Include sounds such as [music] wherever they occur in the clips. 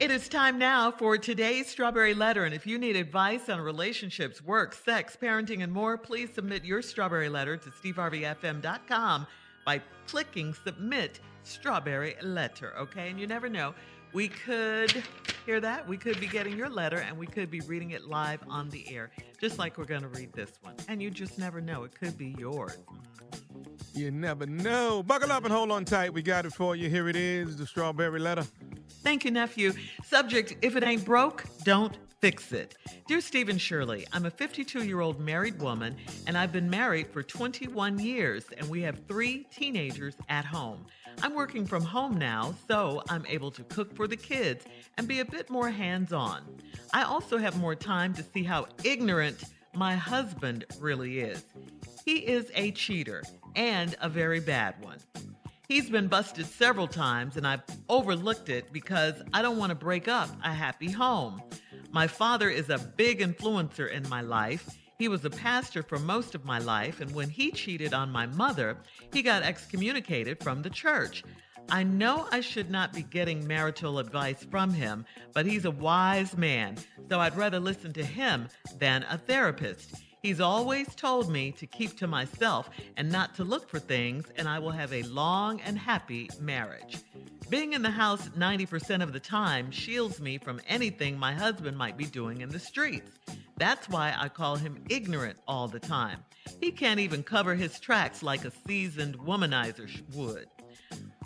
It is time now for today's Strawberry Letter. And if you need advice on relationships, work, sex, parenting, and more, please submit your Strawberry Letter to steveharveyfm.com by clicking Submit Strawberry Letter. Okay. And you never know. We could hear that. We could be getting your letter and we could be reading it live on the air, just like we're going to read this one. And you just never know. It could be yours. You never know. Buckle up and hold on tight. We got it for you. Here it is the Strawberry Letter. Thank you, nephew. Subject If it ain't broke, don't fix it. Dear Steve and Shirley, I'm a 52 year old married woman, and I've been married for 21 years, and we have three teenagers at home. I'm working from home now, so I'm able to cook for the kids and be a bit more hands on. I also have more time to see how ignorant my husband really is. He is a cheater and a very bad one. He's been busted several times, and I've overlooked it because I don't want to break up a happy home. My father is a big influencer in my life. He was a pastor for most of my life, and when he cheated on my mother, he got excommunicated from the church. I know I should not be getting marital advice from him, but he's a wise man, so I'd rather listen to him than a therapist. He's always told me to keep to myself and not to look for things, and I will have a long and happy marriage. Being in the house 90% of the time shields me from anything my husband might be doing in the streets. That's why I call him ignorant all the time. He can't even cover his tracks like a seasoned womanizer would.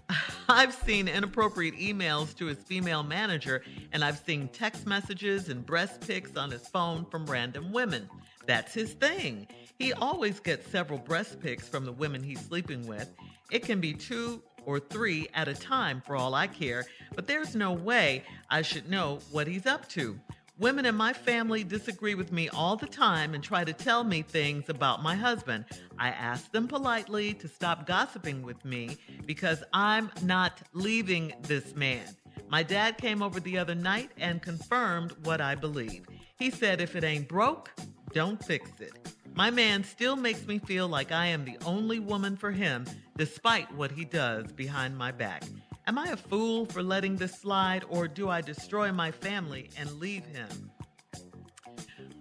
[laughs] I've seen inappropriate emails to his female manager, and I've seen text messages and breast pics on his phone from random women. That's his thing. He always gets several breast pics from the women he's sleeping with. It can be two or three at a time for all I care, but there's no way I should know what he's up to. Women in my family disagree with me all the time and try to tell me things about my husband. I ask them politely to stop gossiping with me because I'm not leaving this man. My dad came over the other night and confirmed what I believe. He said, if it ain't broke, don't fix it. My man still makes me feel like I am the only woman for him, despite what he does behind my back. Am I a fool for letting this slide, or do I destroy my family and leave him?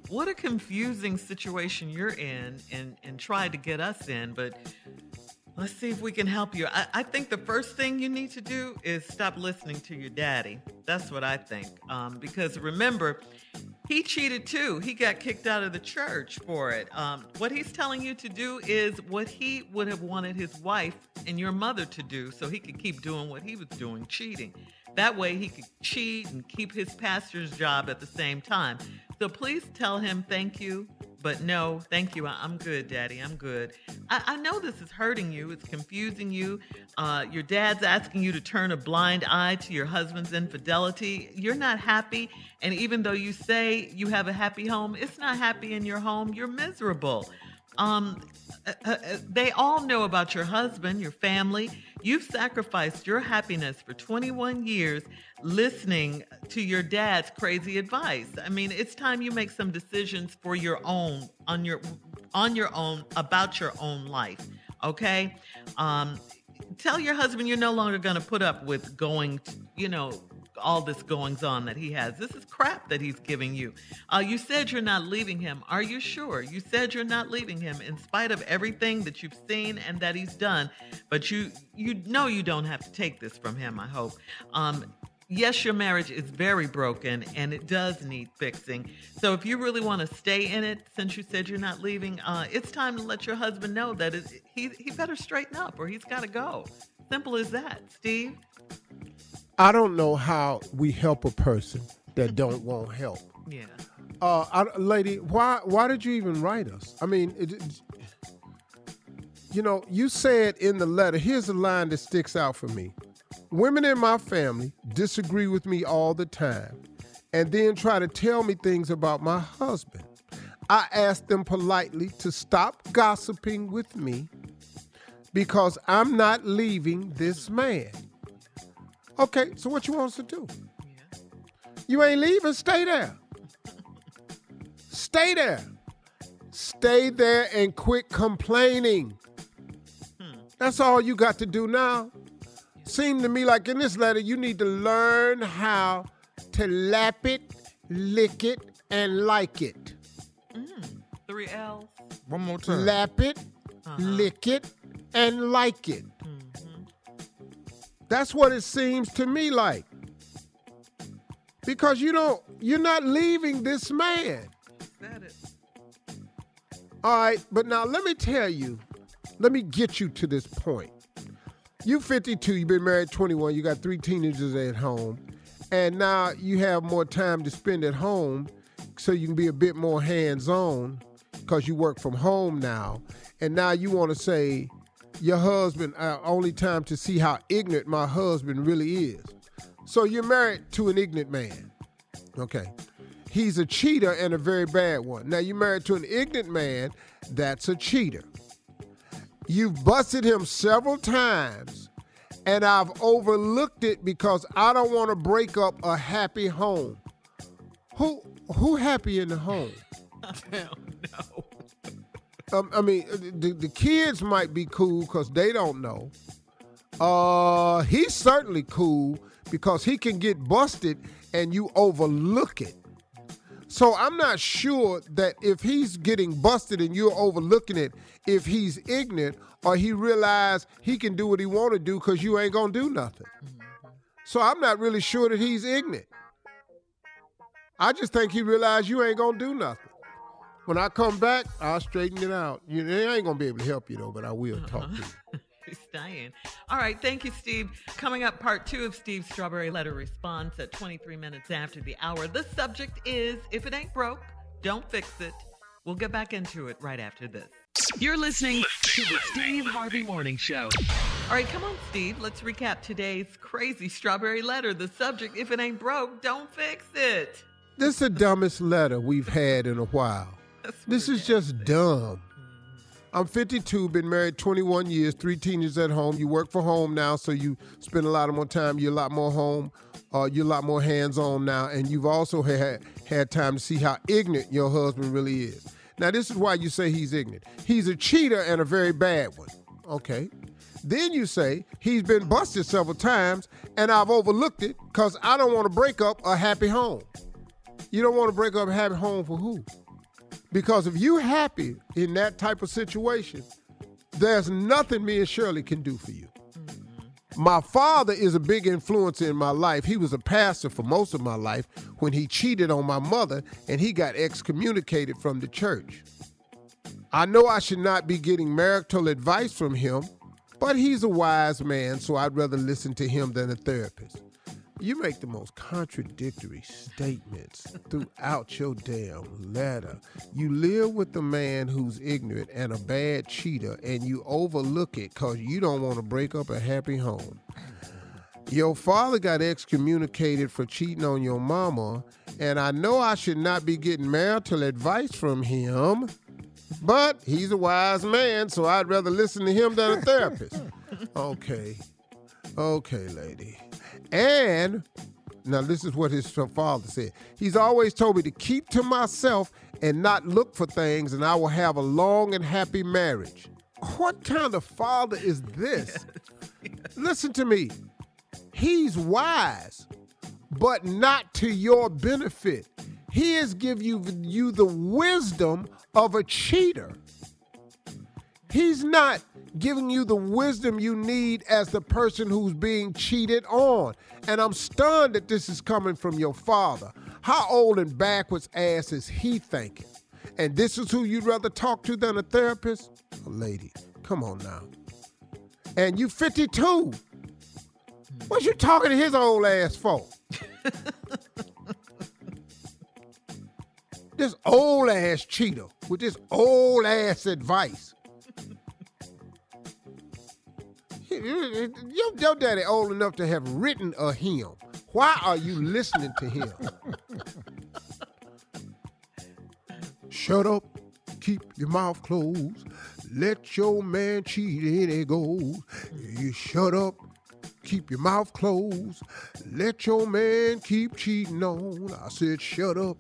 What a confusing situation you're in and, and try to get us in, but let's see if we can help you. I, I, think the first thing you need to do is stop listening to your daddy. That's what I think. Um, because remember, he cheated too. He got kicked out of the church for it. Um, what he's telling you to do is what he would have wanted his wife and your mother to do so he could keep doing what he was doing, cheating. That way he could cheat and keep his pastor's job at the same time. So please tell him thank you but no, thank you. I'm good, Daddy. I'm good. I, I know this is hurting you. It's confusing you. Uh, your dad's asking you to turn a blind eye to your husband's infidelity. You're not happy. And even though you say you have a happy home, it's not happy in your home. You're miserable. Um, uh, uh, uh they all know about your husband, your family. You've sacrificed your happiness for 21 years listening to your dad's crazy advice. I mean, it's time you make some decisions for your own on your on your own about your own life. Okay? Um, tell your husband you're no longer going to put up with going, to, you know, all this goings on that he has. This is crap that he's giving you. Uh, you said you're not leaving him. Are you sure? You said you're not leaving him in spite of everything that you've seen and that he's done. But you you know you don't have to take this from him. I hope. Um, yes, your marriage is very broken and it does need fixing. So if you really want to stay in it, since you said you're not leaving, uh, it's time to let your husband know that it, he, he better straighten up or he's got to go. Simple as that. Steve? I don't know how we help a person that don't want help. Yeah. Uh, I, lady, why why did you even write us? I mean, it, it, you know, you said in the letter. Here's a line that sticks out for me. Women in my family disagree with me all the time and then try to tell me things about my husband. I ask them politely to stop gossiping with me because I'm not leaving this man. Okay, so what you want us to do? You ain't leaving, stay there. Stay there. Stay there and quit complaining. Hmm. That's all you got to do now Seem to me like in this letter, you need to learn how to lap it, lick it, and like it. Three L. One more time. Lap it, lick it, and like it. That's what it seems to me like. Because you don't, you're not leaving this man. All right, but now let me tell you, let me get you to this point. You 52, you've been married 21, you got three teenagers at home, and now you have more time to spend at home so you can be a bit more hands-on because you work from home now. And now you want to say your husband, uh, only time to see how ignorant my husband really is. So you're married to an ignorant man. Okay. He's a cheater and a very bad one. Now you're married to an ignorant man that's a cheater. You've busted him several times, and I've overlooked it because I don't want to break up a happy home. Who who happy in the home? [laughs] Hell no. Um, I mean, the, the kids might be cool because they don't know. Uh, he's certainly cool because he can get busted and you overlook it. So I'm not sure that if he's getting busted and you're overlooking it, if he's ignorant or he realized he can do what he want to do because you ain't gonna do nothing. So I'm not really sure that he's ignorant. I just think he realized you ain't gonna do nothing. When I come back, I'll straighten it out. You know, I ain't gonna be able to help you though, but I will uh-huh. talk to you. [laughs] She's dying. All right, thank you, Steve. Coming up, part two of Steve's Strawberry Letter response at 23 minutes after the hour. The subject is If It Ain't Broke, Don't Fix It. We'll get back into it right after this. You're listening to the Steve Harvey Morning Show. All right, come on, Steve. Let's recap today's crazy Strawberry Letter. The subject If It Ain't Broke, Don't Fix It. This is the dumbest letter we've had in a while. This is just dumb. I'm 52, been married 21 years, three teenagers at home. You work for home now, so you spend a lot of more time. You're a lot more home. Uh, you're a lot more hands-on now, and you've also had had time to see how ignorant your husband really is. Now, this is why you say he's ignorant. He's a cheater and a very bad one. Okay. Then you say he's been busted several times, and I've overlooked it because I don't want to break up a happy home. You don't want to break up a happy home for who? Because if you happy in that type of situation, there's nothing me and Shirley can do for you. My father is a big influence in my life. He was a pastor for most of my life when he cheated on my mother and he got excommunicated from the church. I know I should not be getting marital advice from him, but he's a wise man, so I'd rather listen to him than a therapist. You make the most contradictory statements throughout your damn letter. You live with a man who's ignorant and a bad cheater, and you overlook it because you don't want to break up a happy home. Your father got excommunicated for cheating on your mama, and I know I should not be getting marital advice from him, but he's a wise man, so I'd rather listen to him than a therapist. [laughs] Okay. Okay, lady. And now this is what his father said. He's always told me to keep to myself and not look for things, and I will have a long and happy marriage. What kind of father is this? [laughs] Listen to me. He's wise, but not to your benefit. He has given you, you the wisdom of a cheater. He's not giving you the wisdom you need as the person who's being cheated on. And I'm stunned that this is coming from your father. How old and backwards ass is he thinking? And this is who you'd rather talk to than a therapist? A lady, come on now. And you 52. What you talking to his old ass for? [laughs] this old ass cheater with this old ass advice. Mm, your, your daddy old enough to have written a hymn. Why are you listening to him? Shut up, keep your mouth closed. Let your man cheat and it goes. You shut up, keep your mouth closed. Let your man keep cheating on. I said, shut up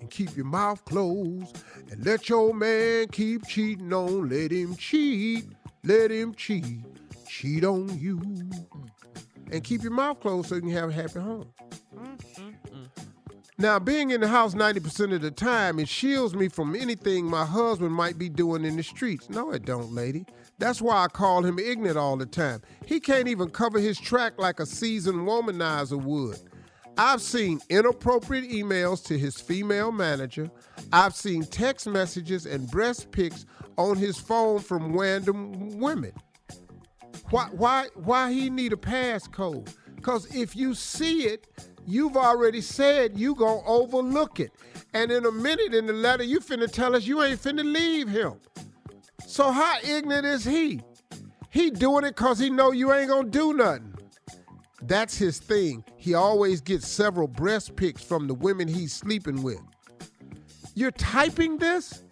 and keep your mouth closed. And let your man keep cheating on. Let him cheat. Let him cheat. Cheat on you. Mm-hmm. And keep your mouth closed so you can have a happy home. Mm-hmm. Now, being in the house 90% of the time, it shields me from anything my husband might be doing in the streets. No, it don't, lady. That's why I call him ignorant all the time. He can't even cover his track like a seasoned womanizer would. I've seen inappropriate emails to his female manager. I've seen text messages and breast pics on his phone from random women. Why why why he need a passcode? Cause if you see it, you've already said you gonna overlook it. And in a minute in the letter, you finna tell us you ain't finna leave him. So how ignorant is he? He doing it cause he know you ain't gonna do nothing. That's his thing. He always gets several breast pics from the women he's sleeping with. You're typing this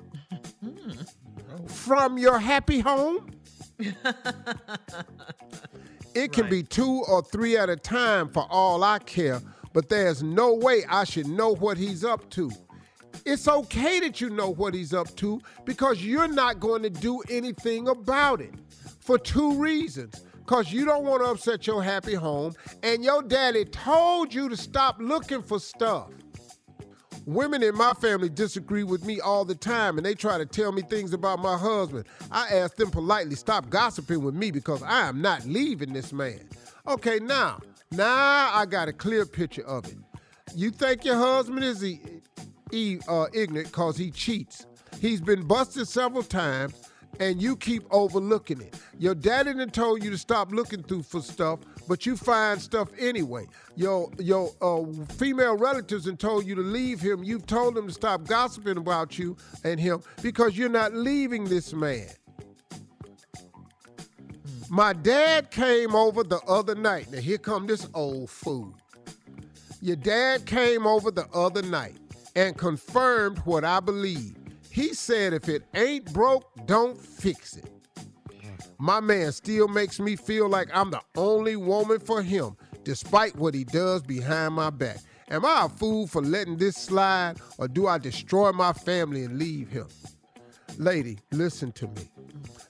[laughs] from your happy home? [laughs] it can be two or three at a time for all I care, but there's no way I should know what he's up to. It's okay that you know what he's up to because you're not going to do anything about it for two reasons. Because you don't want to upset your happy home, and your daddy told you to stop looking for stuff. Women in my family disagree with me all the time and they try to tell me things about my husband. I ask them politely, stop gossiping with me because I am not leaving this man. Okay, now, now I got a clear picture of it. You think your husband is e- e- uh, ignorant because he cheats. He's been busted several times and you keep overlooking it. Your daddy done told you to stop looking through for stuff, but you find stuff anyway. Your your uh, female relatives and told you to leave him. You've told them to stop gossiping about you and him because you're not leaving this man. My dad came over the other night. Now here come this old fool. Your dad came over the other night and confirmed what I believe. He said if it ain't broke, don't fix it. My man still makes me feel like I'm the only woman for him, despite what he does behind my back. Am I a fool for letting this slide, or do I destroy my family and leave him? Lady, listen to me.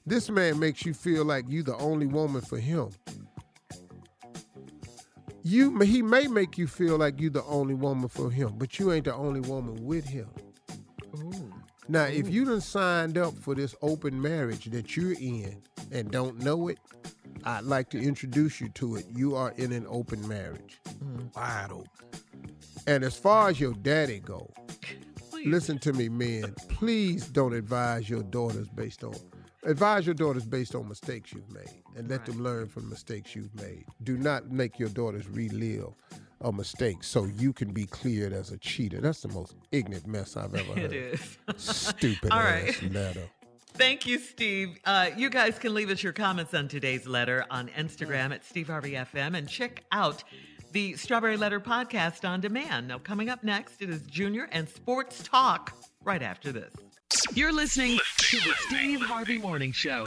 This man makes you feel like you the only woman for him. You he may make you feel like you the only woman for him, but you ain't the only woman with him. Now, if you done signed up for this open marriage that you're in and don't know it, I'd like to introduce you to it. You are in an open marriage, mm-hmm. wide open. And as far as your daddy go, listen to me, men. Please don't advise your daughters based on advise your daughters based on mistakes you've made, and let them learn from mistakes you've made. Do not make your daughters relive a mistake so you can be cleared as a cheater. That's the most ignorant mess I've ever [laughs] heard. It is. [laughs] Stupid All ass right. letter. Thank you, Steve. Uh, you guys can leave us your comments on today's letter on Instagram at Steve Harvey FM and check out the Strawberry Letter podcast on demand. Now, coming up next, it is Junior and Sports Talk right after this. You're listening to the Steve Harvey Morning Show.